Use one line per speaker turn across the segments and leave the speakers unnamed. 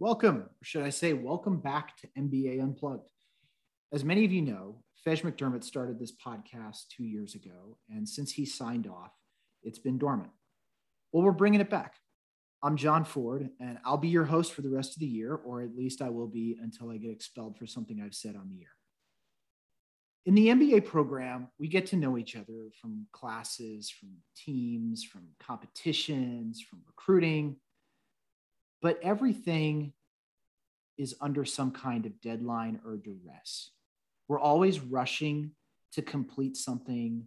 Welcome, or should I say, welcome back to MBA Unplugged. As many of you know, Fej McDermott started this podcast two years ago, and since he signed off, it's been dormant. Well, we're bringing it back. I'm John Ford, and I'll be your host for the rest of the year, or at least I will be until I get expelled for something I've said on the air. In the MBA program, we get to know each other from classes, from teams, from competitions, from recruiting, but everything is under some kind of deadline or duress. We're always rushing to complete something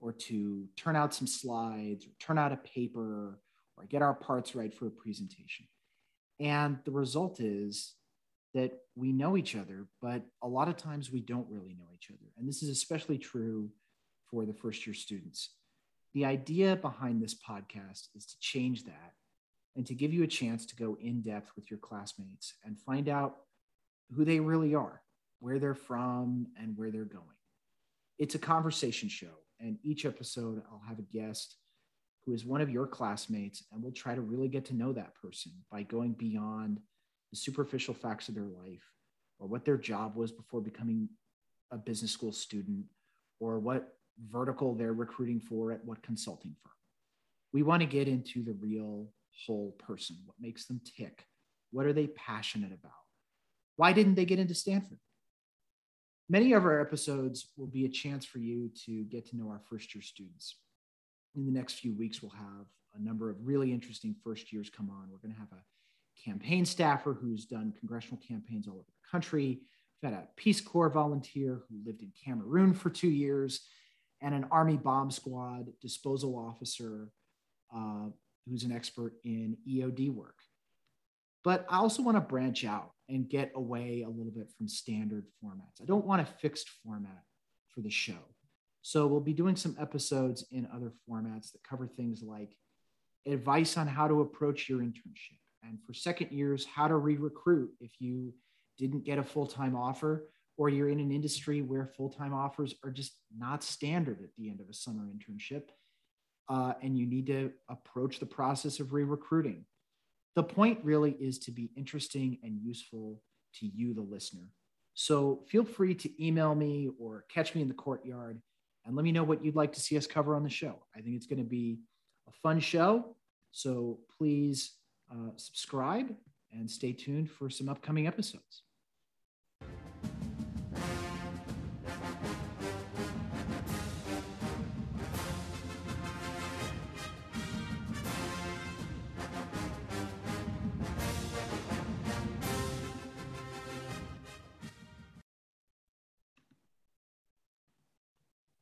or to turn out some slides or turn out a paper or get our parts right for a presentation. And the result is that we know each other, but a lot of times we don't really know each other. And this is especially true for the first year students. The idea behind this podcast is to change that and to give you a chance to go in depth with your classmates and find out who they really are, where they're from, and where they're going. It's a conversation show, and each episode I'll have a guest who is one of your classmates, and we'll try to really get to know that person by going beyond the superficial facts of their life or what their job was before becoming a business school student or what vertical they're recruiting for at what consulting firm. We want to get into the real whole person, what makes them tick, what are they passionate about? Why didn't they get into Stanford? Many of our episodes will be a chance for you to get to know our first year students. In the next few weeks, we'll have a number of really interesting first years come on. We're going to have a campaign staffer who's done congressional campaigns all over the country. We've had a Peace Corps volunteer who lived in Cameroon for two years, and an Army bomb squad disposal officer uh, who's an expert in EOD work. But I also want to branch out and get away a little bit from standard formats. I don't want a fixed format for the show. So we'll be doing some episodes in other formats that cover things like advice on how to approach your internship. And for second years, how to re recruit if you didn't get a full time offer or you're in an industry where full time offers are just not standard at the end of a summer internship. Uh, and you need to approach the process of re recruiting. The point really is to be interesting and useful to you, the listener. So feel free to email me or catch me in the courtyard and let me know what you'd like to see us cover on the show. I think it's going to be a fun show. So please uh, subscribe and stay tuned for some upcoming episodes.